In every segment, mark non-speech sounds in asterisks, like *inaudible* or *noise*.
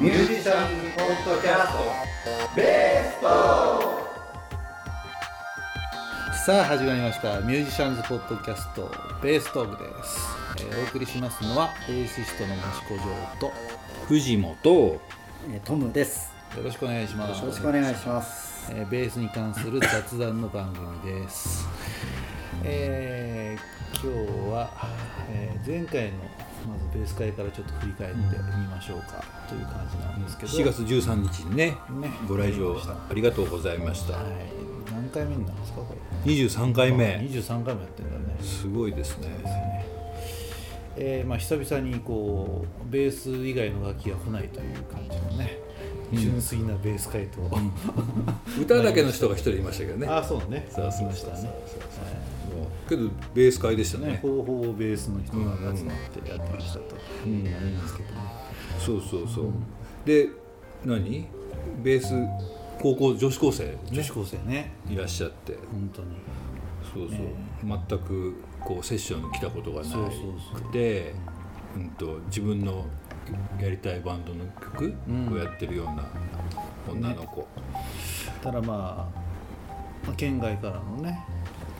ミュージシャンズポッドキャスト。ベーストさあ始まりました。ミュージシャンズポッドキャストベーストークです、えーお送りしますのはベーシストの益子城と藤本。えートムです。よろしくお願いします。よろしくお願いします。えーベースに関する雑談の番組です、えー今日は、えー前回のまずベース会からちょっと振り返ってみましょうかという感じなんですけど、4月13日にねね。ご来場ありがとうございました。はい、何回目になるんですかこれ。23回目。23回もやってんだね。すごいですね。えーまあ、久々にこうベース以外の楽器が来ないという感じのね、純粋なベース回答、歌だけの人が一人いましたけどね。ああそうね。そうそう来ましたねけどベース会でしたね。ねほぼほぼベースの人が集まってやってましたと、うんありますけどねそうそうそう。で何？ベース高校女子高生ね。女子高生ね。いらっしゃって。本当に。そうそう、全くこうセッションに来たことがなくてうんと自分のやりたいバンドの曲うん。をやってるような女の子、ただまあまあ県外からのね、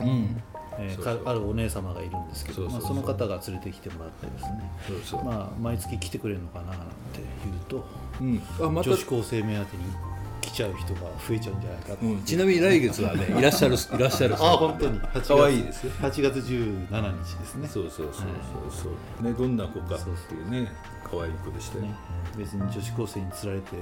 うんえーあるお姉様がいるんですけどその方が連れてきてもらってですね。まあ毎月来てくれるのかななんて言うとうん、あまた。女子高生目当てに来ちゃう人が増えちゃうんじゃないかうん、ちなみに来月はね *laughs* いらっしゃるいらっしゃる。あ本当に。8月可愛いですよ。8月17日ですね。そうそうそうそう。そうねどんな子かっていうね可愛い子でしたよ。ね別に女子高生につられてね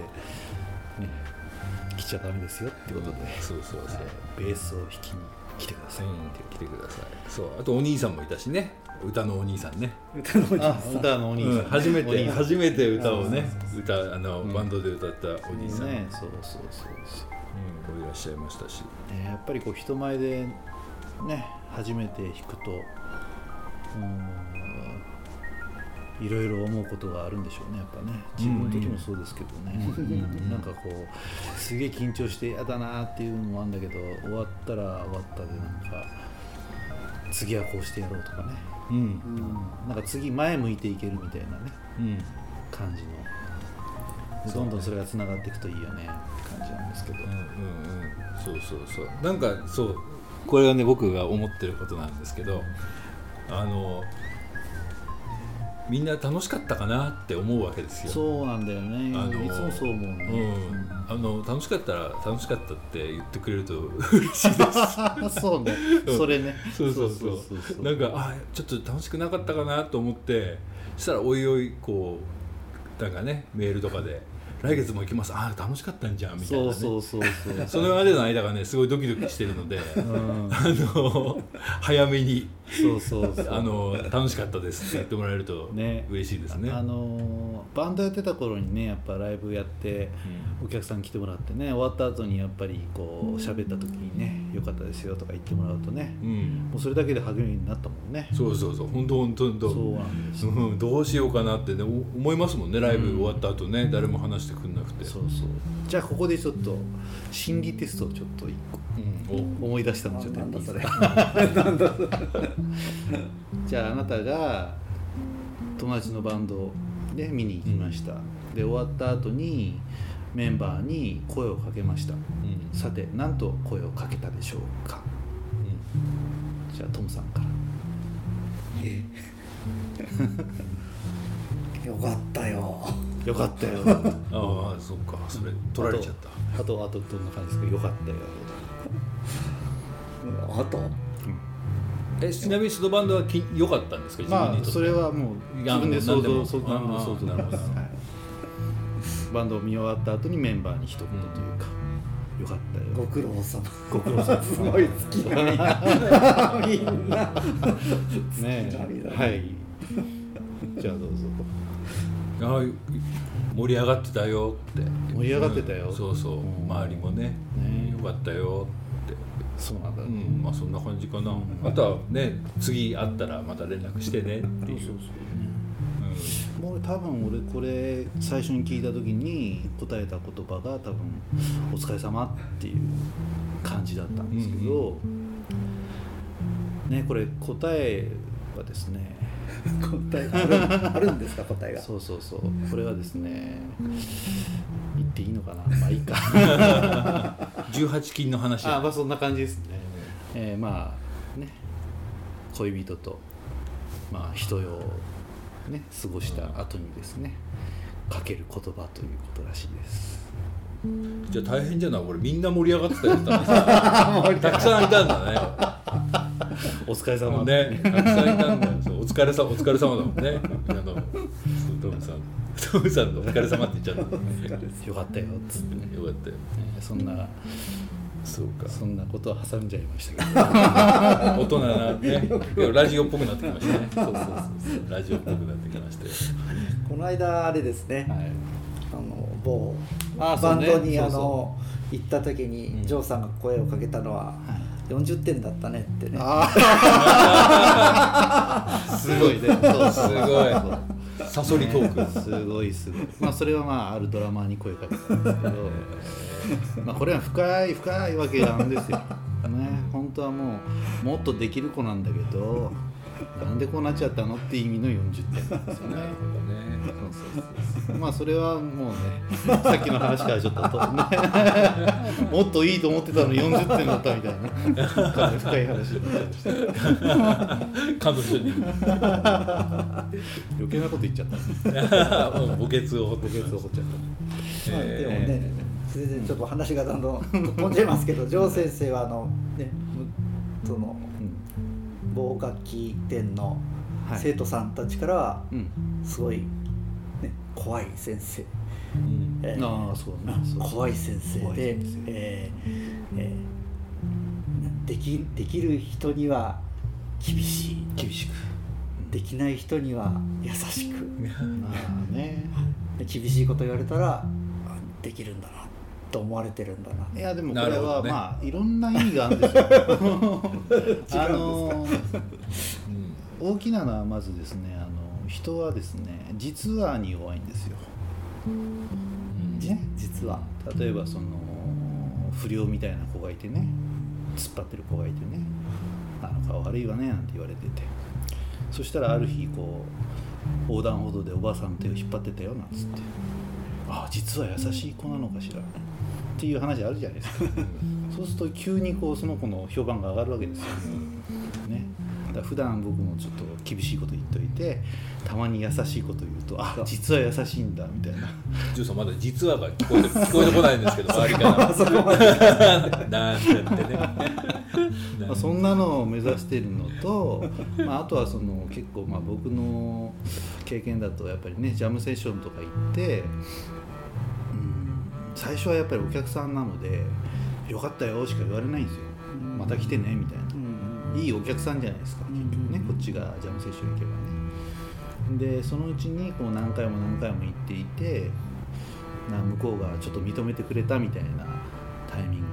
来ちゃダメですよってことで、そうそうそう、ベースを弾きに来てください、うん、来てください。そうあとお兄さんもいたしね。歌のお兄さんね、歌のおじあ歌のお兄さん、うん、初めて初めて歌をね歌あの、バンドで歌ったお兄さん、ねそうそうそうそう。うん、いらっしゃいましたし。ねやっぱりこう人前でね初めて弾くとうんいろいろ思うことがあるんでしょうねやっぱね。自分の時もそうですけどね、なんかこうすげえ緊張して嫌だなっていうのもあるんだけど終わったら終わったでなんか次はこうしてやろうとかね、うん。うん、なんか次前向いていけるみたいなね。うん。感じの。どんどんそれがつながっていくといいよね。って感じなんですけど、うんうんうん。そうそうそう。なんかそう。これがね僕が思ってることなんですけどあのみんな楽しかったかなって思うわけですよ。そうなんだよね。あのいつもそう思うね、うん、あの楽しかったら楽しかったって言ってくれると嬉しいです。*laughs* そうね、それね。そうそうそう。なんかあちょっと楽しくなかったかなと思ってそしたらおいおいこうなんかねメールとかで「来月も行きます。あ楽しかったんじゃん」みたいな、ね、そうそうそうそう。*laughs* そのまでの間がねすごいドキドキしてるので、うん、あの早めにそうそうそう。*laughs* あの楽しかったです。って言ってもらえるとね。嬉しいですね。あのバンドやってた頃にねやっぱライブやってお客さん来てもらってね終わった後にやっぱりこう喋った時にね良かったですよとか言ってもらうとねうん、もうそれだけで励みになったもんね。そうそうそう。本当本当本当。そうなんですよ。うん、どうしようかなってねお思いますもんねライブ終わった後ね、誰も話してくんなくて。そうそう。じゃあここでちょっと心理テストをちょっと一個うん。思い出したのちょっとやっていいですか？*laughs* じゃああなたが友達のバンドで見に行きました、で終わった後にメンバーに声をかけました。うん。さて何と声をかけたでしょうか。じゃあトムさんから。*laughs* よかったよ。よかったよ。ああそっか。それ取られちゃった。あとあとどんな感じですか？よかったよ。*laughs* あと。えちなみにそのバンドはき良かったんですか？自分まあそれはもう自分で想像想像想像何でもですはい。バンドを見終わった後にメンバーに一言というか、よかったよ。ご苦労様。ご苦労様す。ごい好きなみんな。みんな。はい。じゃあどうぞああ盛り上がってたよって。盛り上がってたよ。うん。そうそう。うん。周りもね。ねよかったよ。ってそうなんだ、うん。まあそんな感じかな、あとはね次会ったらまた連絡してねっていう。そうそうもう多分俺これ最初に聞いた時に答えた言葉が多分「お疲れ様っていう感じだったんですけど、ねこれ答えはですね答えあるあるんですか答えが？そうそうそう。これはですね言っていいのかな。まあいいか *laughs* 18金の話あまあそんな感じですね、えーまあね。恋人とまあ人よをね過ごした後にですねかける言葉ということらしいです。じゃあ大変じゃない？俺みんな盛り上がってたよ。多分さた。くさんいたんだね。お疲れ様。ねたくさんいたんだよ。お疲れさお疲れ様だもんねトムさんのお疲れ様って言っちゃった。よかったよっつってね、よかったよ。えーそんなそうか。そんなことを挟んじゃいましたけど。*laughs* 大人なねラジオっぽくなってきましたね。そうそうそうそう。ラジオっぽくなってきましたよ。この間あれですね、はい。あの某バンドにあそう。の行った時に、うん。ジョーさんが声をかけたのは、40点だったねってね。ああ *laughs* すごいね。すごいサソリトーク。*laughs* すごいすごい。まあそれはまああるドラマーに声かけたんですけど。*laughs* まあこれは深い深いわけなんですよ。ね本当はもうもっとできる子なんだけど *laughs* なんでこうなっちゃったのって意味の40点なんですよね。なるほどね。そうそうそうまあそれはもうねさっきの話からちょっとと、ね、*laughs* もっといいと思ってたのに40点だったみたいな。深い話になっちゃいました。彼女に。余計なこと言っちゃった。うん墓穴を掘って墓穴を掘っちゃった。まあでもえね、全然ちょっと話がどんどん飛んじゃいますけど、*laughs* ジョー先生はあのね、むそのうん。某楽器店のはい。生徒さんたちからはうん。すごい、ね、怖い先生、うん。えーああそうね。そう怖い先生で先生。えーえーできできる人には厳しい。厳しく。できない人には優しく。ま *laughs* あね。で厳しいこと言われたらあできるんだなと思われてるんだな。いやでもこれなるほどね。はまあいろんな意味があるんですよ。*laughs* あのうん。大きなのはまずですねあの人はですね実話に弱いんですよ、じね実は例えばその不良みたいな子がいてね突っ張ってる子がいてね「あの顔悪いわね」なんて言われてて。そしたらある日こう横断歩道でおばあさんの手を引っ張ってたよなんつって「ああ実は優しい子なのかしら」っていう話あるじゃないですか。*laughs* そうすると急にこうその子の評判が上がるわけですよ、ね、だ普段僕もちょっと厳しいこと言っといてたまに優しいこと言うと「あ実は優しいんだ」みたいな。ジューさんまだ実話が聞こえて聞こえてこないんですけど *laughs* 周りから *laughs* なんてね。まあ、そんなのを目指してるのと、まあ、あとはその結構まあ僕の経験だとやっぱりねジャムセッションとか行って、うん、最初はやっぱりお客さんなので「よかったよ」しか言われないんですよ「また来てね」みたいな。いいお客さんじゃないですか結局ねこっちがジャムセッション行けばね。でそのうちにこう何回も何回も行っていてな向こうがちょっと認めてくれたみたいなタイミング。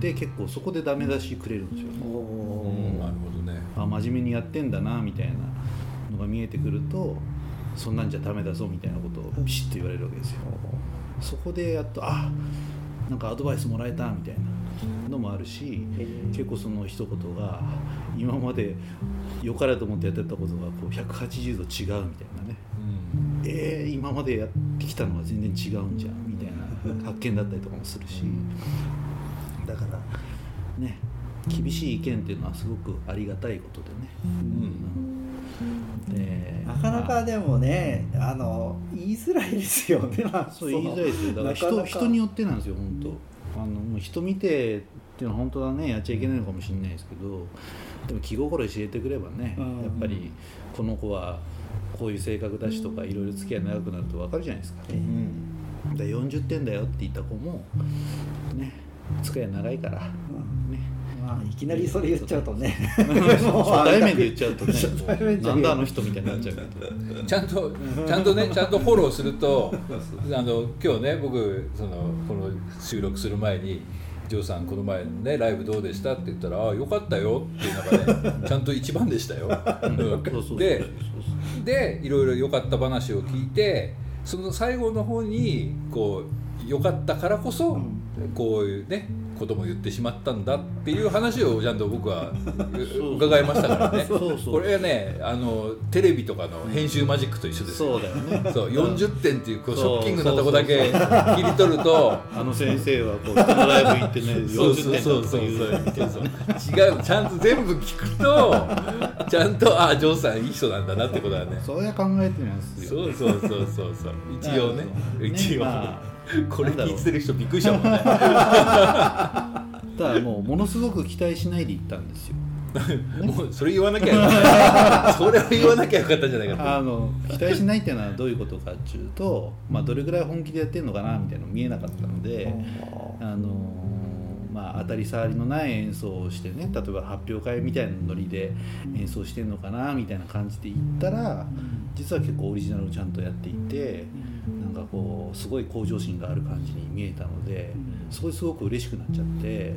で結構そこでダメ出しくれるんですよ。ねおうん。なるほどね。あ真面目にやってんだなみたいなのが見えてくるとそんなんじゃダメだぞみたいなことをビシッと言われるわけですよそこでやっとあなんかアドバイスもらえたみたいなのもあるし結構その一言が今まで良かれと思ってやってたことがこう180度違うみたいなね。うん。えー、今までやってきたのは全然違うんじゃんみたいな発見だったりとかもするし。だからね厳しい意見っていうのはすごくありがたいことでね、うんでなかなかでもねあ。の言いづらいですよね *laughs* まあそう言いづらいですよ。だから人なかなか。人によってなんですよ本当。あのもう人見てっていうのは本当はねやっちゃいけないのかもしれないですけどでも気心知れてくればね、うん。やっぱりこの子はこういう性格だしとかいろいろ付き合い長くなると分かるじゃないですか、えうん。で40点だよって言った子もね付き合い長いから、ねまあいきなりそれ言っちゃうとね。初対面で言っちゃうとね。んだあの人みたいになっちゃうけどちゃんとちゃんとねちゃんとフォローするとあの今日ね僕そのこの収録する前に「ジョーさんこの前のねライブどうでした?」って言ったら「ああよかったよ」っていう中でちゃんと一番でしたよ。ででいろいろ良かった話を聞いてその最後の方にこう良かったからこそ、こういうねことも言ってしまったんだっていう話をちゃんと僕は伺いましたからね。*laughs* そうそう。これはねあのテレビとかの編集マジックと一緒です。よそうだよね。そう40点っていうこうショッキングなとこだけ切り取ると。あの先生はこう人のライブ行ってねそうそう40点そうそうそう。違う。ちゃんと全部聞くとちゃんとあジョーさんいい人なんだなってことはね。そりゃ考えてますよ。そうそうそうそう。そう一応ね。ね一応、まあ *laughs* これ聞いてる人びっくりしたもんね。だからもうものすごく期待しないで行ったんですよ。*laughs* もうそれ言わなきゃよかった。*laughs* それを言わなきゃよかったんじゃないかとあの期待しないっていうのはどういうことかっていうと、まあ、どれぐらい本気でやってるのかなみたいなの見えなかったので、あのまあ、当たり障りのない演奏をしてね例えば発表会みたいなノリで演奏してるのかなみたいな感じで行ったら実は結構オリジナルをちゃんとやっていてなんかこうすごい向上心がある感じに見えたのでそこですごく嬉しくなっちゃって。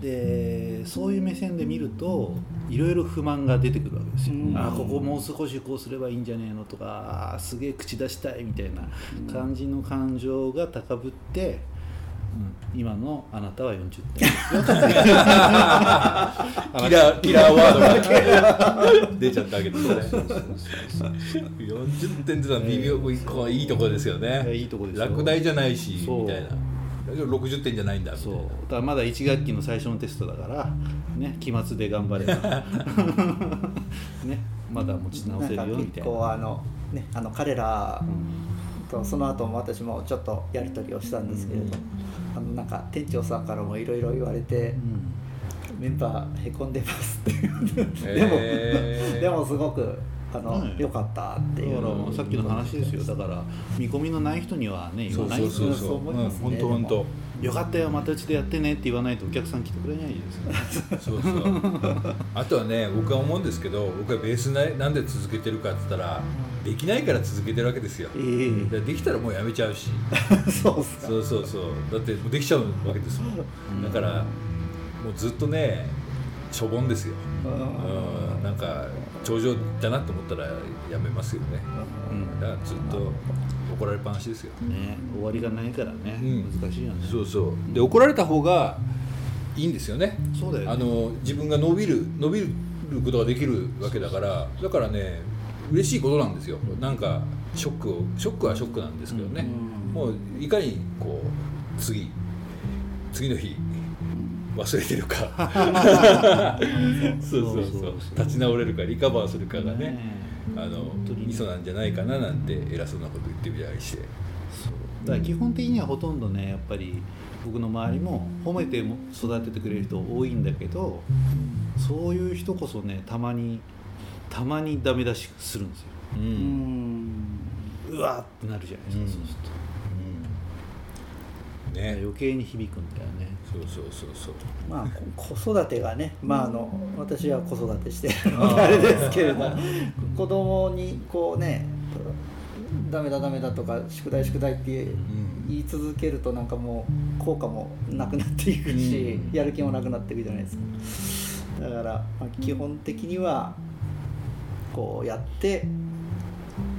でそういう目線で見るといろいろ不満が出てくるわけですよ。うんあここもう少しこうすればいいんじゃねえのとかすげえ口出したいみたいな感じの感情が高ぶって、うん、今のあなたは40点。ですよとキラーキラーワードが出ちゃったわけですね。40点ってのは微妙、こういいところですよね。いやいいとこですよ。落第じゃないしみたいな。60点じゃないんだ。そいう。なだからまだ1学期の最初のテストだからね期末で頑張れば。*laughs* ねまだ持ち直せるよな。んか結みたいな。構あのねあの彼らうんとその後も私もちょっとやり取りをしたんですけれど、あのなんか店長さんからもいろいろ言われて、メンバーへこんでますっていうでも、へー。でも *laughs* すごくあの、ね良かったっていうだからさっきの話ですよ。だから見込みのない人にはね言わないそう。そうそうそう思いますね。本当本当。よかったよまたうちでやってねって言わないとお客さん来てくれないですよねそうそう。*laughs* あとはね僕は思うんですけど僕はベースななんで続けてるかって言ったらできないから続けてるわけですよ。えでできたらもうやめちゃうし。*laughs* そうそうそうだってもうできちゃうわけですもん。だからもうずっとねしょぼんですよ。うん。なんか頂上だなと思ったらやめますよね。うん。だからずっと怒られっぱなしですよ。ね。終わりがないからね、うん。難しいよね。そうそう。で怒られた方がいいんですよね。そうだよね。あの自分が伸びる伸びることができるわけだから。だからね嬉しいことなんですよ。なんかショックをショックはショックなんですけどね、もういかにこう次次の日忘れてるか。*laughs* そうそうそう。立ち直れるかリカバーするかがねねあの本当に。ねミソなんじゃないかななんて偉そうなこと言ってみたりして。だから基本的にはほとんどねやっぱり僕の周りも褒めても育ててくれる人多いんだけどそういう人こそねたまにたまにダメ出しするんですよ。ううん。んうわーってなるじゃないですか、うん。そうすると。ね。余計に響くんだよね。そうそうそうそう。まあこ子育てがねまああの私は子育てしてるのであれですけれど子供にこうねダメだダメだとか宿題宿題って言い続けるとなんかもう効果もなくなっていくし、うん。やる気もなくなっていくじゃないですか。だから、まあ、基本的にはこうやって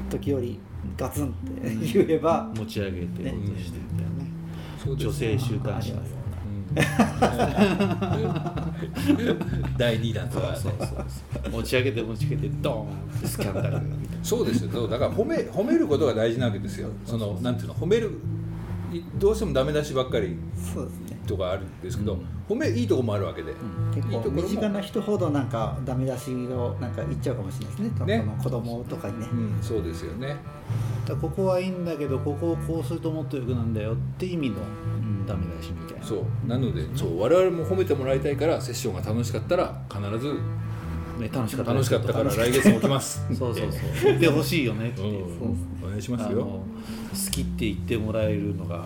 時折ガツンって言えば、持ち上げてね。落としてみたいな。ねそうです女性週刊誌のようん第2弾とかね。うなそうそうそう。持ち上げて持ち上げてドーンってスキャンダルみたいな。そうですよ。そうだから褒め褒めることが大事なわけですよ。そのなんていうの褒めるいどうしてもダメ出しばっかり。そうですねとかあるんですけど、うん。褒めいいとこもあるわけで、結構身近な人ほどなんかダメ出しをなんか言っちゃうかもしれないですね。ね。子供とかにね、うん、そうですよね。だからここはいいんだけどここをこうするともっと良くなんだよって意味のダメ出しみたいな。そう。なのでそう我々も褒めてもらいたいからセッションが楽しかったら必ずね、楽しかった楽しかったから来月も来ます。*laughs* そうそうそう。言ってほしいよねってう。ん。いう、お願いしますよ。好きって言ってもらえるのが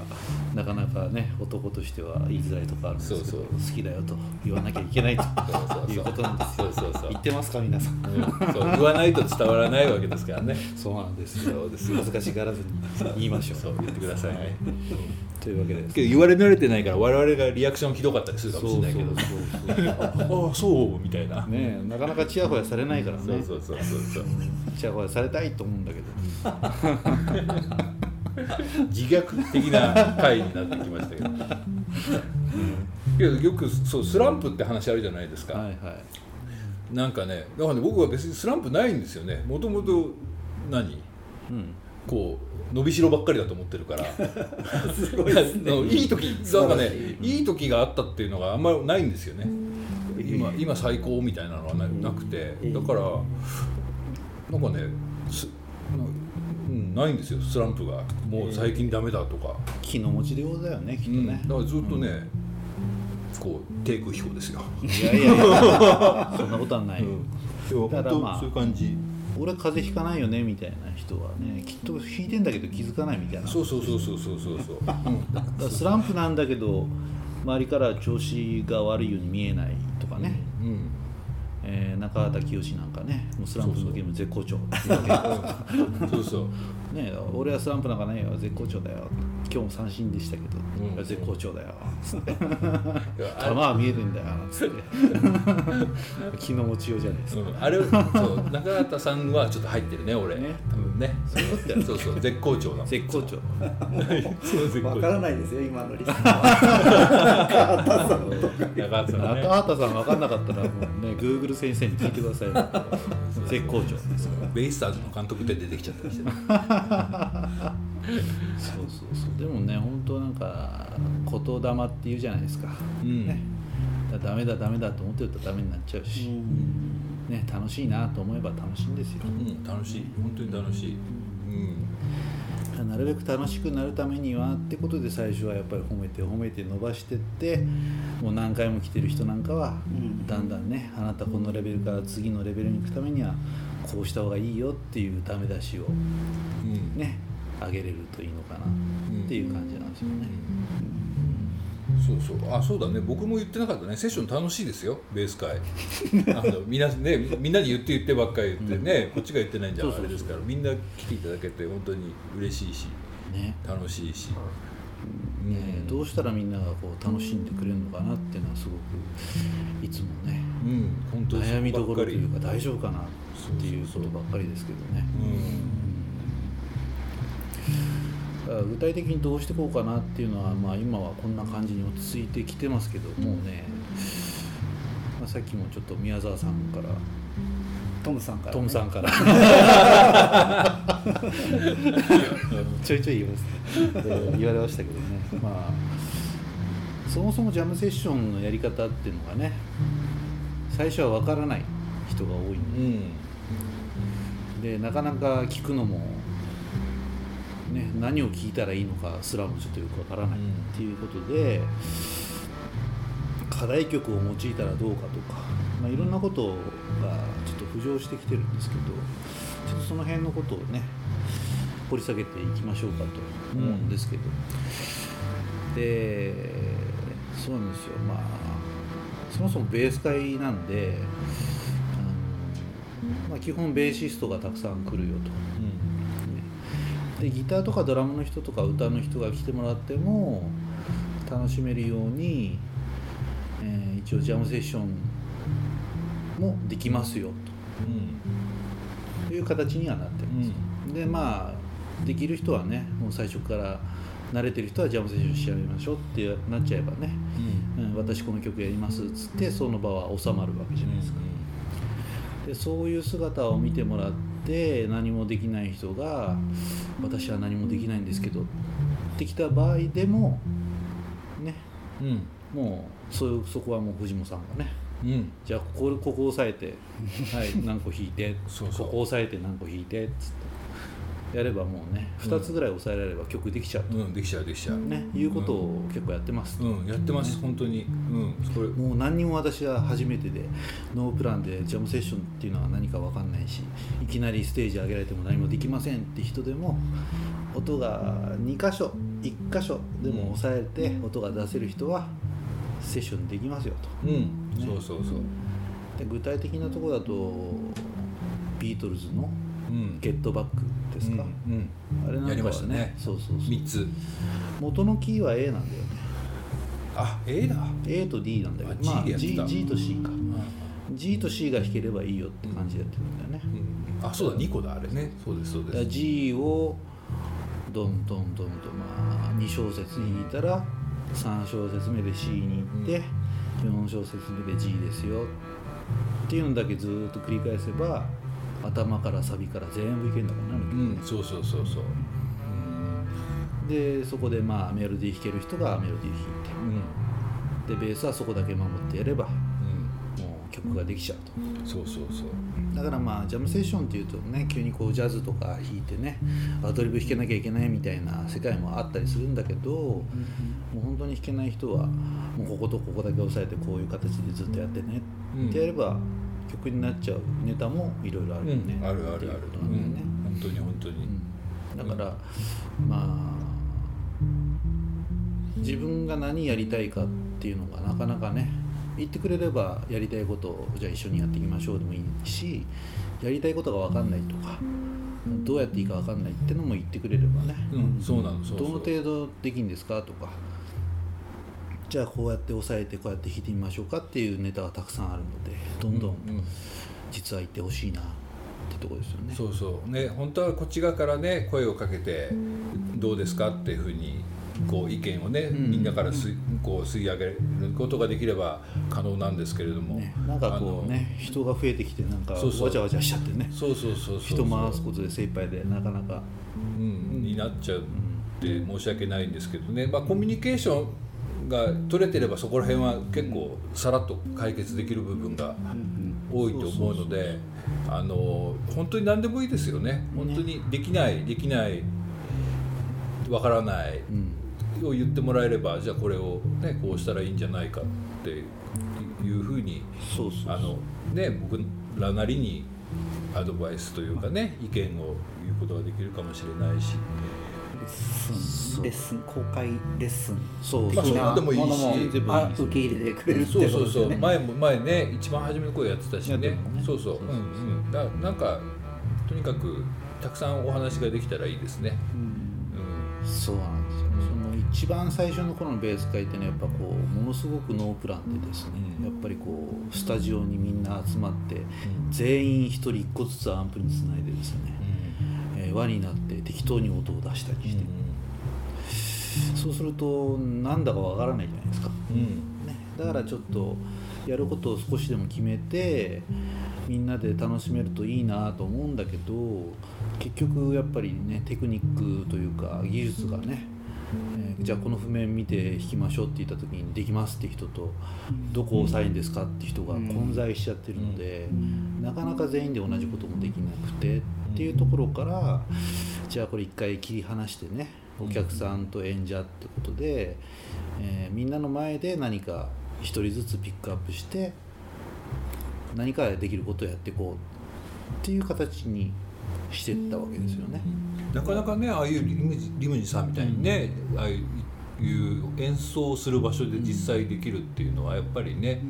なかなかね男としては言いづらいとこあるんですけどそうそう。好きだよと言わなきゃいけないと *laughs* いうことなんですよ。そうそうそう *laughs* 言ってますか皆さん。うん。そう。言わないと伝わらないわけですからね。そうなんですよ。そうですよ。恥ずかしがらずに言いましょう。そう言ってくださいね、はい。というわけですけど言われ慣れてないから我々がリアクションひどかったりするかもしれないけどそうそうそう。*laughs* ああそう？みたいな、ねえなかなかチヤホヤされないからね。そうそうそうそうそう。チヤホヤされたいと思うんだけど自虐的な回になってきましたけど。けどよくそうスランプって話あるじゃないですか、はいはい。なんかねだからね僕は別にスランプないんですよね。もともと何？うん。こう伸びしろばっかりだと思ってるから。すごいですね。*laughs* いい時なんかねいい時があったっていうのがあんまりないんですよね。今今最高みたいなのはななくて。だからなんかねすなうんないんですよスランプが。もう最近ダメだとか、気の持ちでようだよねきっとうん。ね、だからずっとね、こう低空飛行ですよ、いやいやいや。*laughs* そんなことはない、本ただまあそういう感じ。俺風邪ひかないよねみたいな人はねきっとひいてんだけど気づかないみたいな。そうそうそうそうそうそう。そ *laughs* う、だからスランプなんだけど周りから調子が悪いように見えないとかね、うん。えー中畑清なんかねもうスランプのゲーム絶好調。そうそうね俺はスランプなんかないよ。絶好調だよ。今日も三振でしたけど、うん。絶好調だよ。つって球は見えるんだよ。つって気の持ちようじゃないですか、うん、あれそう中畑さんはちょっと入ってるね俺。ね。多分ね。そうそうそう絶好調な絶好調。わからないですよ今のリスナー中畑さんね。中畑さん分かんなかったらもうね Google 先生に聞いてください絶好調ですからベイスターズの監督で出てきちゃったりしてねそうそうそう。でもね本当なんか言霊って言うじゃないですか、うん。ねだダメだダメだと思ってるとダメになっちゃうし、ね、楽しいなと思えば楽しいんですよ、うん楽しい。本当に楽しい。うん。なるべく楽しくなるためにはってことで最初はやっぱり褒めて褒めて伸ばしてってもう何回も来てる人なんかはん。だんだんねあなたこのレベルから次のレベルに行くためにはこうした方がいいよっていうダメ出しをうんね。あげれるといいのかな。っていう感じなんですよね。そうそう。あそうだね。僕も言ってなかったね。セッション楽しいですよ。ベース会。あのみんなねみんなに言って言ってばっかり言ってね、こっちが言ってないんじゃあれですから。みんな来ていただけて本当に嬉しいしね。楽しいし、ねどうしたらみんながこう楽しんでくれるのかなっていうのはすごくいつもねうん。本当悩みどころというか大丈夫かなっていうことばっかりですけどね。だから具体的にどうしていこうかなっていうのは、まあ、今はこんな感じに落ち着いてきてますけどもうね、まあ、さっきもちょっと宮沢さんから。トムさんから、トムさんから *laughs* ちょいちょい言います言われましたけどね。まあそもそもジャムセッションのやり方っていうのがね最初は分からない人が多いんうん。ででなかなか聞くのも、ね、何を聞いたらいいのかすらもちょっとよく分からないっていうことで、課題曲を用いたらどうかとか、まあ、いろんなことがちょっと浮上してきてるんですけどちょっとその辺のことをね掘り下げていきましょうかと思うんですけど、でそうなんですよまあそもそもベース会なんであの、まあ、基本ベーシストがたくさん来るよと。でギターとかドラムの人とか歌の人が来てもらっても楽しめるように、えー一応ジャムセッションもできますよと。いう形にはなってます、でまあできる人はねもう最初から慣れてる人はジャムセッションしちゃいましょうってなっちゃえばね、うん、私この曲やりますっつってその場は収まるわけじゃないですか、でそういう姿を見てもらって何もできない人が私は何もできないんですけどってきた場合でもねうん。うんもうそうそこはもう藤本さんがねうん。じゃあここここ押さえてはい何個弾いてここ押さえて何個弾いてっつってやればもうね2つぐらい押さえられれば曲できちゃうと、うんできちゃうできちゃう。ねいうことを結構やってます、うんやってます本当に。うんそれ。もう何にも私は初めてでノープランでジャムセッションっていうのは何か分かんないしいきなりステージ上げられても何もできませんって人でも音が2箇所1箇所でも押さえて音が出せる人はセッションできますよと。うん。そうそうそう。で具体的なところだとビートルズのうん「ゲットバック」ですか、うんうん。あれなんかはやりましたね。そうそうそう。3つ。元のキーは A なんだよね。あ A だ。A と D なんだけど。あまあ G でやって G, た G と C か。う G と C が弾ければいいよって感じでやってるんだよね、ん。あそうだ。2個だあれね。そうですそうだからです G をどんどんどんとまあ2小節弾いたら3小節目で C に行って4小節目で G ですよっていうのだけずーっと繰り返せば頭からサビから全部いけるんだからな。るうんそうそうそうそう。でそこでまあメロディー弾ける人がメロディー弾いうん。てでベースはそこだけ守ってやればもうん。う曲ができちゃうと。そうそうそう。だからまあジャムセッションっていうとね急にこうジャズとか弾いてねアドリブ弾けなきゃいけないみたいな世界もあったりするんだけど、もう本当に弾けない人はもうこことここだけ押さえてこういう形でずっとやってねうん。ってやれば曲になっちゃうネタもいろいろあるよね、あるあるあるっていうん。本当に本当に。うん。だからまあ自分が何やりたいかっていうのがなかなかね言ってくれればやりたいことをじゃあ一緒にやっていきましょうでもいいしやりたいことが分かんないとかどうやっていいか分かんないってのも言ってくれればね、うんどの程度できるんですかとかじゃあこうやって押さえてこうやって弾いてみましょうかっていうネタがたくさんあるのでどんどんうん実は言ってほしいなってとこですよね。そうそう。ね本当はこっち側からね声をかけてどうですかっていうふうにこう意見をね、ん。みんなからすこう吸い上げることができれば可能なんですけれども、ね、なんかこうね人が増えてきてなんかわちゃわちゃしちゃってね。そうそうそう人回すことで精一杯でなかなか。うん、になっちゃうって申し訳ないんですけどね、まあ、コミュニケーションが取れてればそこら辺は結構さらっと解決できる部分が多いと思うのであの本当に何でもいいですよね。本当にできないできないわからないうん。を言ってもらえればじゃあこれを、ね、こうしたらいいんじゃないかっていうふうに僕らなりにアドバイスというかね意見を言うことができるかもしれないし。レッスン。レッスン公開レッスン。そう。まあ的なそうでもいいしい受け入れてくれるってそうそうそう、前も前ね一番初めの声やってたしね。そうそう。うんうん。だなんかとにかくたくさんお話ができたらいいですね。うん。うん。そうなんですよ、その一番最初の頃のベース会ってねやっぱこうものすごくノープランでですね、うん。やっぱりこうスタジオにみんな集まって、全員一人一個ずつアンプにつないでですね、えー輪になって適当に音を出したりして、そうするとなんだかわからないじゃないですか、うん。うんね、だからちょっとやることを少しでも決めてみんなで楽しめるといいなと思うんだけど結局やっぱりねテクニックというか技術がね、えーじゃあこの譜面見て弾きましょうって言った時にできますって人とどこを押さえるんですかって人が混在しちゃってるので、なかなか全員で同じこともできなくてっていうところからじゃあこれ一回切り離してねお客さんと演者ってことで、えーみんなの前で何か一人ずつピックアップして何かできることをやっていこうっていう形にしていったわけですよね。なかなかねああいうリムジリムジさんみたいにね、ああいう演奏する場所で実際できるっていうのはやっぱりね、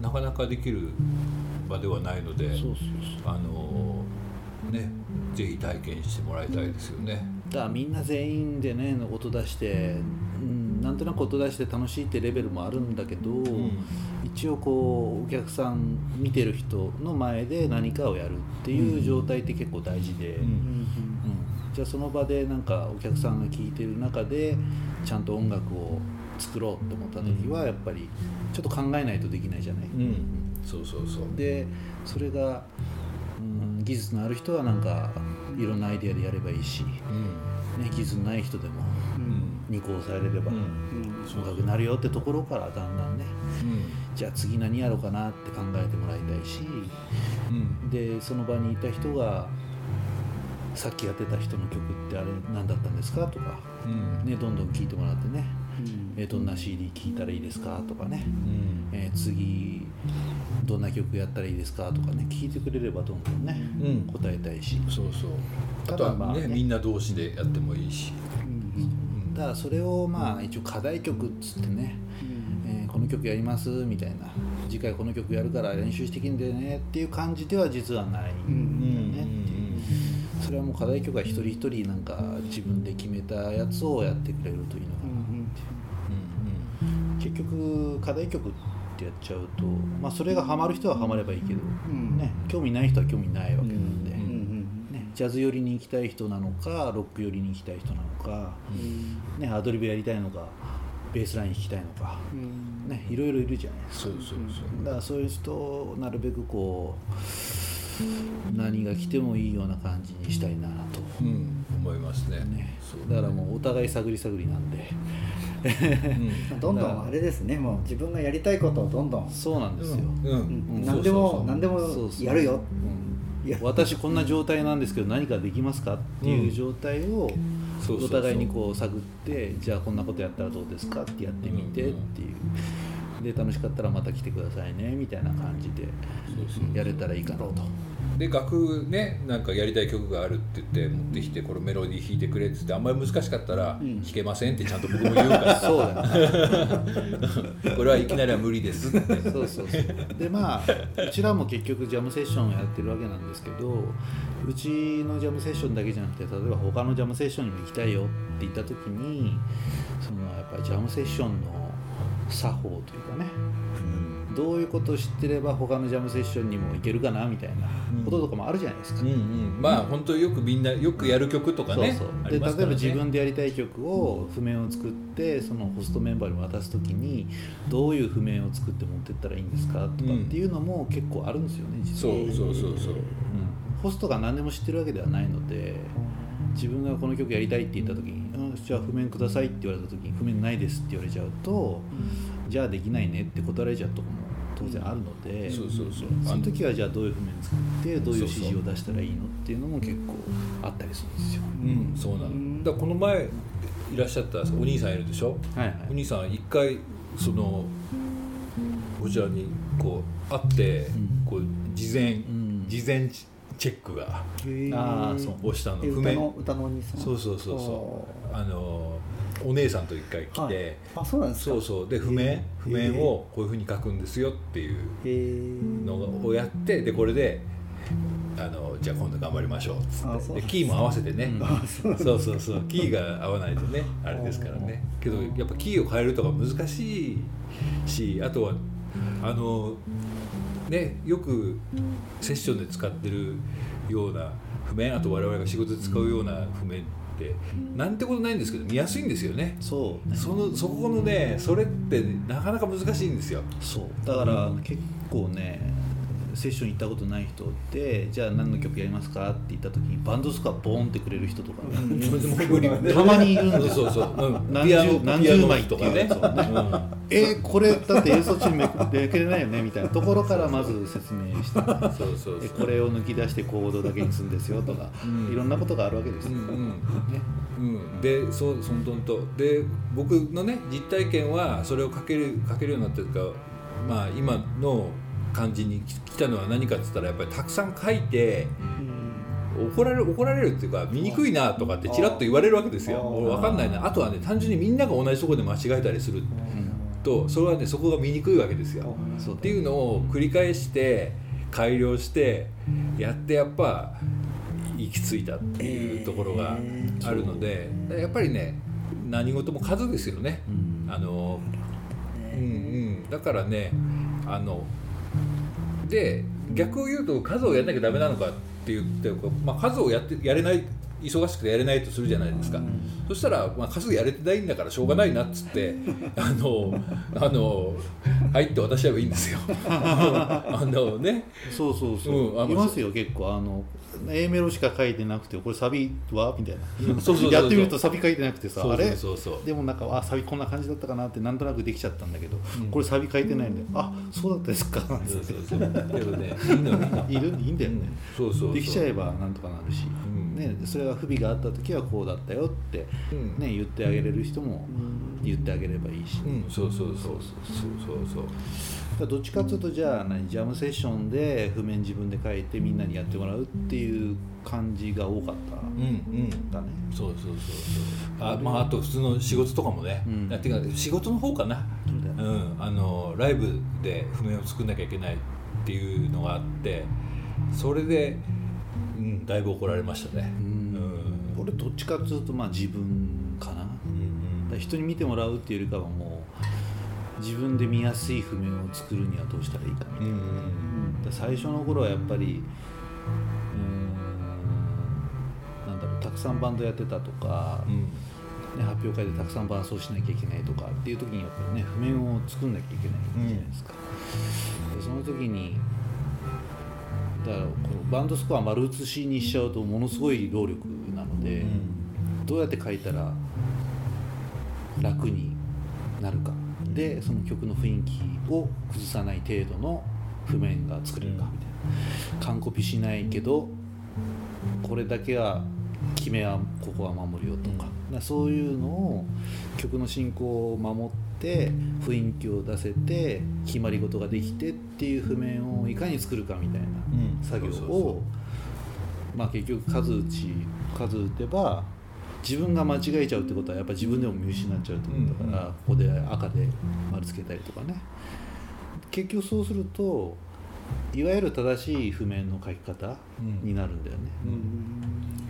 なかなかできる場ではないのでそうそうそう。あのねぜひ体験してもらいたいですよね。だからみんな全員でね音出して、うん、なんとなく音出して楽しいってレベルもあるんだけど、一応こうお客さん見てる人の前で何かをやるっていう状態って結構大事で、うんうんじゃあその場でなんかお客さんが聴いてる中でちゃんと音楽を作ろうって思った時はやっぱりちょっと考えないとできないじゃない。うん、そうそうそう。でそれが、うん、技術のある人はなんかいろんなアイデアでやればいいし、うん。ね、技術のない人でもうん。2個押さえれればうん。音楽になるよってところか。らだんだんねうんじゃあ次何やろうか。なって考えてもらいたいしうんでその場にいた人がさっきやってた人の曲ってあれ何だったんですか。とか、うんね、どんどん聴いてもらってね、えーどんな CD 聴いたらいいですか。とか。ね、うんえー次どんな曲やったらいいですかとかね聞いてくれればどんどんね、うん。答えたいし。そうそう。あたとはねだまあね。みんな同士でやってもいいし、うんだからそれをまあ一応課題曲っつってね、えーこの曲やりますみたいな。次回この曲やるから練習してきんでねっていう感じでは実はないんだよね。っていうそれはもう課題曲は一人一人なんか自分で決めたやつをやってくれるといいのかな結局課題曲ってやっちゃうと、まあ、それがハマる人はハマればいいけど、ん。ね、興味ない人は興味ないわけなんで、うんね、ジャズ寄りに行きたい人なのかロック寄りに行きたい人なのか、ね、アドリブやりたいのかベースライン弾きたいのか、うん。ね、いろいろいるじゃないですか。そうそうそう。だからそういう人をなるべくこう何が来てもいいような感じにしたいなと、うん。思いますね。ね。そう。だからもうお互い探り探りなんで。うんどんどんあれですね。もう自分がやりたいことをどんどん、そうなんですよ、うん。うん。何でも何でもやるよ。うん。いや私こんな状態なんですけど何かできますかっていう状態をお互いにこう探ってじゃあこんなことやったらどうですかってやってみてっていう。で楽しかったらまた来てくださいねみたいな感じでやれたらいいかなと。で楽ねなんかやりたい曲があるって言って持ってきてこれメロディー弾いてくれって言ってあんまり難しかったら弾けませんってちゃんと僕も言うから。*laughs* そうだね *laughs* これはいきなりは無理ですって。そうそうそう。でまあうちらも結局ジャムセッションをやってるわけなんですけどうちのジャムセッションだけじゃなくて例えば他のジャムセッションにも行きたいよって言った時にそのやっぱりジャムセッションの作法というかねどういうことを知ってれば他のジャムセッションにも行けるかなみたいなこととかもあるじゃないですか。うんうんまあ本当よくみんなよくやる曲とかね。そうそうあで例えば自分でやりたい曲を譜面を作ってそのホストメンバーに渡す時にどういう譜面を作って持ってったらいいんですかとかっていうのも結構あるんですよね実そは、うそうそうそう。うん。ホストが何でも知ってるわけではないので自分がこの曲やりたいって言った時に「うん、じゃあ譜面ください」って言われた時に「譜面ないです」って言われちゃうと、じゃあできないねって答えられちゃうとこも当然あるので、そうそうそう。その時はじゃあどういう譜面作ってどういう指示を出したらいいのっていうのも結構あったりするんですよ。うんそうなの。だからこの前いらっしゃったお兄さんいるでしょ？はいはい。お兄さん一回そのこちらにこう会って、うん。こう事前、ん。事前チェックがあーそう。をしたの。え譜面。歌の歌のお兄さん。そうそうそうそう。あのお姉さんと一回来て、はい。あそうなんですか？そうそう。で譜面譜面をこういうふうに書くんですよっていうのをやってでこれであのじゃあ今度頑張りましょうっつって。でキーも合わせてね、うん。あそうそうそうそう。キーが合わないとねあれですからね。けどやっぱキーを変えるとか難しいしあとはあのねよくセッションで使ってるような譜面あと我々が仕事で使うような譜面ってなんてことないんですけど見やすいんですよね。そう。ねそのそこのねそれってなかなか難しいんですよ。そう。だからうん。結構ねセッション行ったことない人ってじゃあ何の曲やりますかって言った時にバンドスコアボーンってくれる人とかね。*laughs* たまにいるんですよ。そうそう、う。ん。何十何十枚とかね。やつをね。えーこれだって演奏中にめくれないよね？みたいな。ところからまず説明して、ね、そうそうそう。えこれを抜き出してコードだけにするんですよとか、うん。いろんなことがあるわけですよ、うんうん。ね。うん、でそうそんとんと。で僕のね実体験はそれを書ける書けるようになってるかまあ今の感じに来たのは何かって言ったらやっぱりたくさん書いて怒られる怒られるっていうか見にくいなとかってちらっと言われるわけですよ。分かんないな。あとはね単純にみんなが同じところで間違えたりする。とそれはねそこが見にくいわけですよ。っていうのを繰り返して改良してやってやっぱ行き着いたっていうところがあるのでやっぱりね何事も数ですよね。うん。あのうんうん、だからねあので逆を言うと数をやんなきゃダメなのかって言って、まあ、数をやってやれない忙しくてやれないとするじゃないですか、そしたら、まあ、数やれてないんだからしょうがないなっつって *laughs* あのあの入って渡しちゃえばいいんですよ。*laughs* あのね。そうそうそう、うんいますよ結構。あの A メロしか書いてなくてこれサビは？みたいな。やってみるとサビ書いてなくてさあれ？でもなんかあサビこんな感じだったかなってなんとなくできちゃったんだけど、うん。これサビ書いてないんであそうだったですかなんて。いる？いいんだよね、そうそうそう。できちゃえばなんとかなるし、うん。ね、それが不備があった時はこうだったよって、うん。ね、言ってあげれる人も言ってあげればいいし、うん。そうそうそうそうそうそうどっちかっていうとじゃあ何？ジャムセッションで譜面自分で書いてみんなにやってもらうっていう感じが多かった。うんうん。だね、そうそうそう。そうあまああと普通の仕事とかもね、うん。てか仕事の方かな、そうね。うん、あのライブで譜面を作んなきゃいけないっていうのがあってそれで、うん、だいぶ怒られましたね。うん。うん。俺どっちかっていうとまあ自分かな、だから人に見てもらうっていうよりかはもう自分で見やすい譜面を作るにはどうしたらいいかみたいな、うん最初の頃はやっぱりくさんバンドやってたとか、うん。ね、発表会でたくさん伴奏しなきゃいけないとかっていう時にやっぱりね譜面を作んなきゃいけないじゃないですか、でその時にだからこのバンドスコア丸写しにしちゃうとものすごい労力なので、どうやって書いたら楽になるか。でその曲の雰囲気を崩さない程度の譜面が作れるかみたいな。完コピしないけどこれだけは決めはここは守るよとか,、そういうのを曲の進行を守って雰囲気を出せて決まり事ができてっていう譜面をいかに作るかみたいな作業をまあ結局数打ち数打てば自分が間違えちゃうってことはやっぱ自分でも見失っちゃうってことだから、ここで赤で丸つけたりとかね。結局そうするといわゆる正しい譜面の書き方になるんだよね、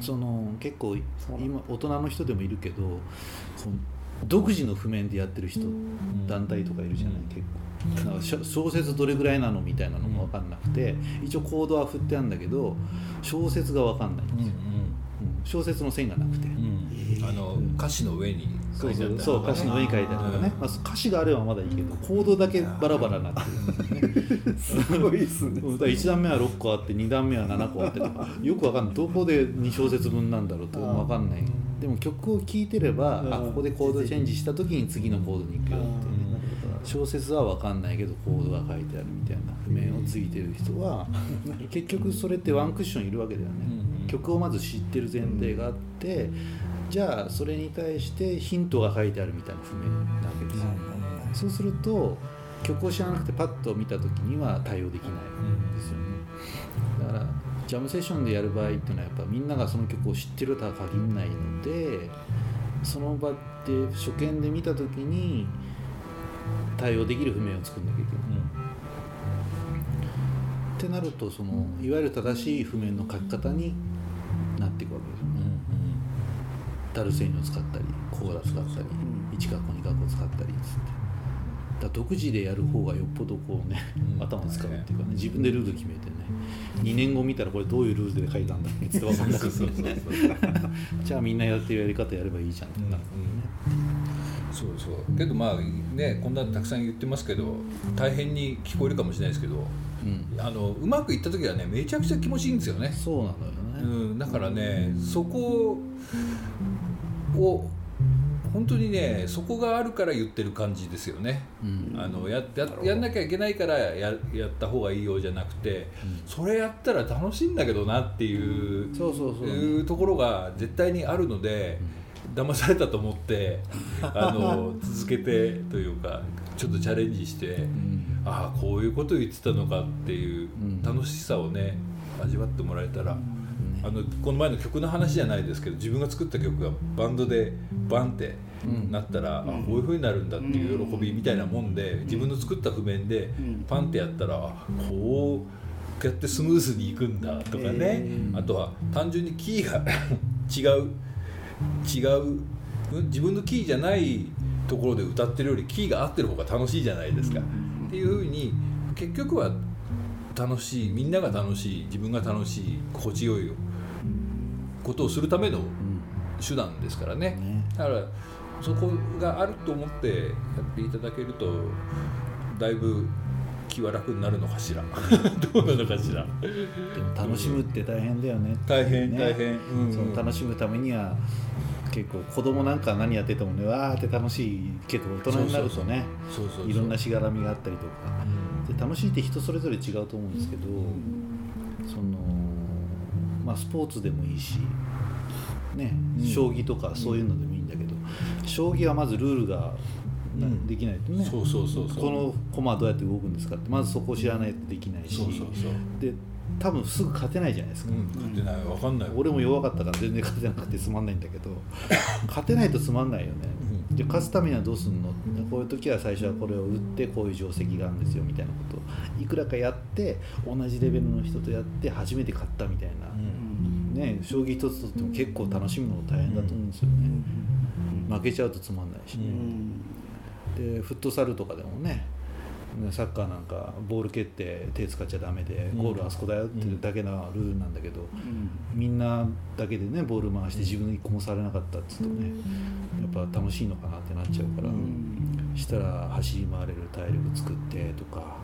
その結構今大人の人でもいるけど独自の譜面でやってる人、団体とかいるじゃない、うん。結構。なんか小説どれぐらいなのみたいなのも分かんなくて、一応コードは振ってあるんだけど小説が分かんないんですよ、うん小説の線がなくて、あの歌詞の上に書そうそうそう。歌詞の上に書いてあるとかね、まあ、歌詞があればまだいいけどコードだけバラバラになってるすごいですね。うん。だから1段目は6個あって2段目は7個あってとか。よくわかんない。どこで2小節分なんだろうとかわかんない。でも曲を聴いてればうん。あここでコードチェンジした時に次のコードに行くよっていうね。小説はわかんないけどコードが書いてあるみたいな譜面をついてる人は結局それってワンクッションいるわけだよね。うん。曲をまず知ってる前提があってじゃあそれに対してヒントが書いてあるみたいな譜面なわけです。よそうすると曲を知らなくてパッと見た時には対応できないんですよね。だからジャムセッションでやる場合っていうのはやっぱみんながその曲を知ってるとは限らないのでその場で初見で見た時に対応できる譜面を作んなきゃいけない。ってなるとそのいわゆる正しい譜面の書き方になっていくわけですよねダルセインを使ったりコーラ使ったり1カッコ2カッコ使ったりっつって。だから独自でやる方がよっぽどこうね、うん。頭使うっていうかね自分でルール決めてね2年後見たらこれどういうルールで書いたんだっけって分かんなくてそうそうそうじゃあみんなやってるやり方やればいいじゃんってなるそうそう。けどまあねこんなたくさん言ってますけど大変に聞こえるかもしれないですけどうん。あのうまくいった時はねめちゃくちゃ気持ちいいんですよね、そうなのよね、うん、だからねそこを本当にねそこがあるから言ってる感じですよね、うん。あのやややんなきゃいけないからややった方がいいようじゃなくて、それやったら楽しいんだけどなっていうそうそうそう。いうところが絶対にあるので、騙されたと思って *laughs* あの続けてというかちょっとチャレンジして、ああこういうこと言ってたのかっていううん。楽しさをね味わってもらえたら。あのこの前の曲の話じゃないですけど自分が作った曲がバンドでバンってなったら、あこういう風になるんだっていう喜びみたいなもんで、自分の作った譜面でパンってやったら、あこうやってスムーズにいくんだとかね、あとは単純にキーが *laughs* 違う違ううん自分のキーじゃないところで歌ってるよりキーが合ってる方が楽しいじゃないですか。っていう風に結局は楽しいみんなが楽しい自分が楽しい心地よいことをするための手段ですからね。ね。だからそこがあると思ってやっていただけるとだいぶ気は楽になるのかしら。どうなのかしら。でも楽しむって大変だよね大変ね。大変うん。その楽しむためには結構子供なんか何やっててもねわーって楽しいけど大人になるとねいろんなしがらみがあったりとか。で楽しいって人それぞれ違うと思うんですけどそのまあスポーツでもいいしねうん。将棋とかそういうのでもいいんだけど将棋はまずルールができないとね。そうそうそうこの駒はどうやって動くんですかってまずそこを知らないとできないし。で多分すぐ勝てないじゃないですか、うん。勝てない。分かんない。俺も弱かったから全然勝てなくてつまんないんだけど *laughs* 勝てないとつまんないよね、うん。で勝つためにはどうすんの？こういう時は最初はこれを打ってこういう定石があるんですよみたいなことをいくらかやって同じレベルの人とやって初めて勝ったみたいな、うんね将棋一つとっても結構楽しむのも大変だと思うんですよね、負けちゃうとつまんないしね、でフットサルとかでもねねサッカーなんかボール蹴って手使っちゃダメでゴールあそこだよっていうだけのルールなんだけど、みんなだけでねボール回して自分一個もされなかったっつうとねやっぱ楽しいのかなってなっちゃうから、したら走り回れる体力作ってとか、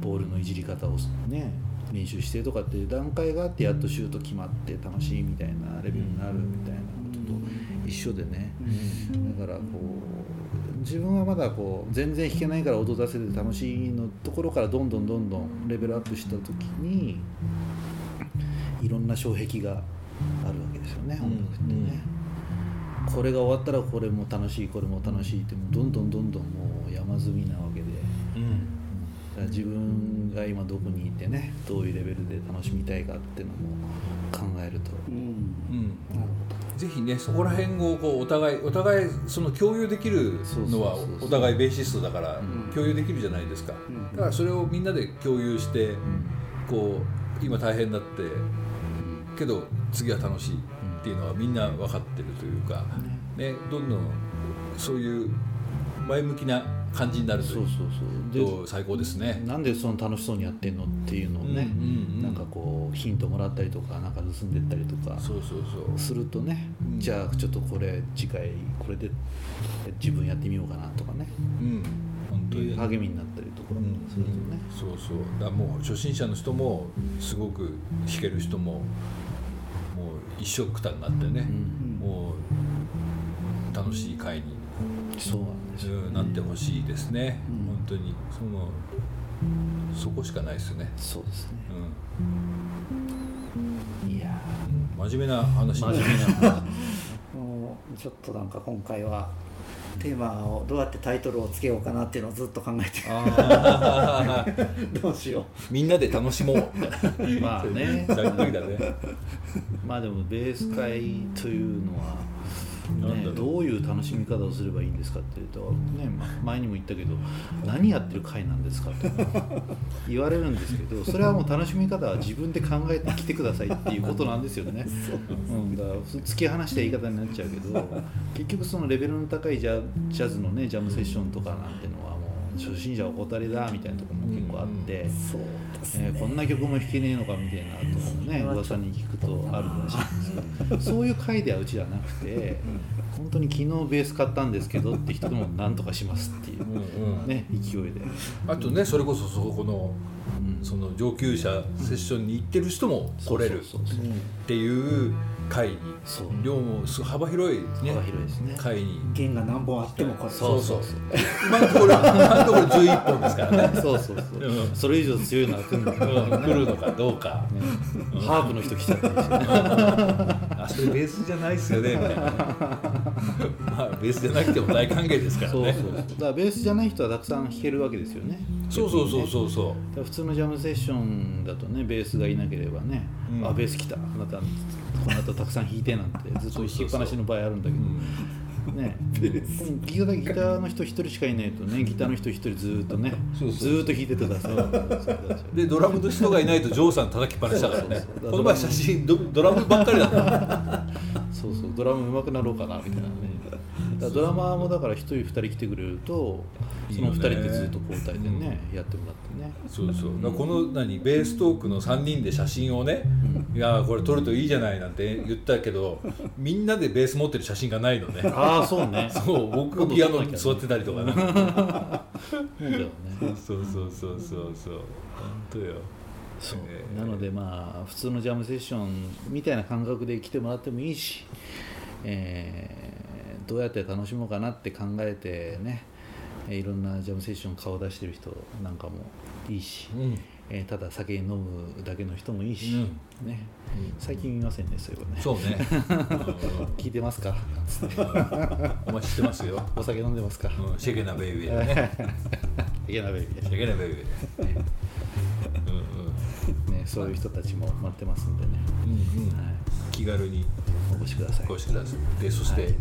ボールのいじり方をね練習してとかっていう段階があってやっとシュート決まって楽しいみたいなレベルになるみたいなことと一緒でね、だからこう自分はまだこう全然弾けないから音出せて楽しいのところからどんどんどんどんレベルアップした時にいろんな障壁があるわけですよね音楽ってね。これが終わったらこれも楽しいこれも楽しいってもうどんどんどんどんもう山積みなわけから自分が今どこにいてねどういうレベルで楽しみたいかっていうのも考えると、うん。ぜひねそこら辺をこうお互いお互いその共有できるのはお互いベーシストだから共有できるじゃないですか、だからそれをみんなで共有してこう今大変だってけど次は楽しいっていうのはみんな分かってるというか、ね、どんどんそういう前向きな感じになるとそうそうそう。と最高ですね。なんでその楽しそうにやってんのっていうのをね、うんうんうん。なんかこうヒントもらったりとかなんか盗んでったりとかそうそうそう。するとね、うん。じゃあちょっとこれ次回これで自分やってみようかなとかね。うん。本当に。励みになったりとかするとね、そうそう。だもう初心者の人もすごく弾ける人ももう一緒くたになってね、もう楽しい会に、そうなんですよ、うんなってほしいですね、うん。本当に。そのそこしかないですよね、そうですね。うん。いや真面目な話真面目なもうちょっとなんか今回はテーマをどうやってタイトルをつけようかなっていうのをずっと考えて *laughs* どうしよみんなで楽しもう。*laughs* まあね。*laughs* ざっくりだね。まあでもベース会というのは、ねどういう楽しみ方をすればいいんですかっていうと、ね、ま前にも言ったけど何やってる会なんですかって言われるんですけどそれはもう楽しみ方は自分で考えてきてくださいっていうことなんですよね。うん、だから突き放した言い方になっちゃうけど結局そのレベルの高いジャジャズのねジャムセッションとかなんての初心者お怠りだみたいなところも結構あって。うそうですね、えーこんな曲も弾けねえのかみたいなともね噂に聞くとあるらしいんですけどそういう回ではうちじゃなくて本当に昨日ベース買ったんですけどって人でも何とかしますっていううんうん。ね勢いで、あとねそれこそそこのうん。その上級者セッションに行ってる人も来れるっていう会に。そう。量もすごい幅広いね。幅広いですね。会に。弦が何本あってもこれ。そうそう今のところ今のところ11本ですからね。そうそうそう、*laughs* うんそれ以上強いのは来るのか、うん来るのかどうか。ねハープの人来ちゃったりしてねあそれベースじゃないですよねみたいな *laughs* まあベースじゃなくても大歓迎ですからね。そうそうそう。だからベースじゃない人はたくさん弾けるわけですよね。そうそうそうそうそだから普通のジャムセッションだとねベースがいなければね、うんあベース来た。あなたこの後たくさん弾いてなんてずっと弾きっぱなしの場合あるんだけう、ど、うんね。ギターギターの人一人しかいないとねギターの人一人ずーっとねそうそうずーっと弾いててくださいでドラムの人がいないとジョーさん叩きっぱなしだからね。そうそうそう。この前写真ドドラムばっかりだった。*laughs* そうそう。ドラム上手くなろうかなみたいなねドラマーもだから一人二人来てくれるとその二人でずっと交代でねやってもらってね。そうそう。この何？ベーストークの3人で写真をね、いやーこれ撮るといいじゃないなんて言ったけどみんなでベース持ってる写真がないのね。ああそうね。*laughs* そう僕ピアノに座ってたりとかねそうだよね。そうそうそうそう。そう本当よ。そう。えーなのでまあ普通のジャムセッションみたいな感覚で来てもらってもいいし、えーどうやって楽しもうかなって考えてねえーいろんなジャムセッション顔出してる人なんかもいいし、うん。えーただ酒飲むだけの人もいいし、うね。最近見ませんねそういうのね。そうね。*laughs* 聞いてますか？*laughs* お前知ってますよ、お酒飲んでますか？うん、シェケナベイビー。だねいけなべシェケナベイビー。うんねそういう人たちも待ってますんでね、うんうんうん。はい、気軽に。お越しください。お越しください。でそして、はい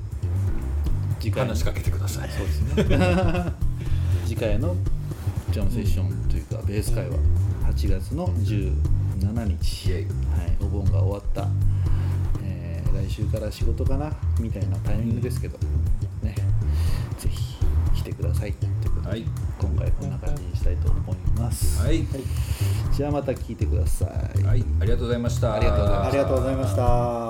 次回の。話しかけてください。そうですね。*laughs* 次回のジャムセッションというかベース会は8月の17日、はい、お盆が終わった、えー来週から仕事かな？みたいなタイミングですけど、ね、ぜひ来ててください。ということで、はい。今回こんな感じにしたいと思います、はい、じゃあまた聞いてください、はい、ありがとうございました。ありがとうございまありがとうございました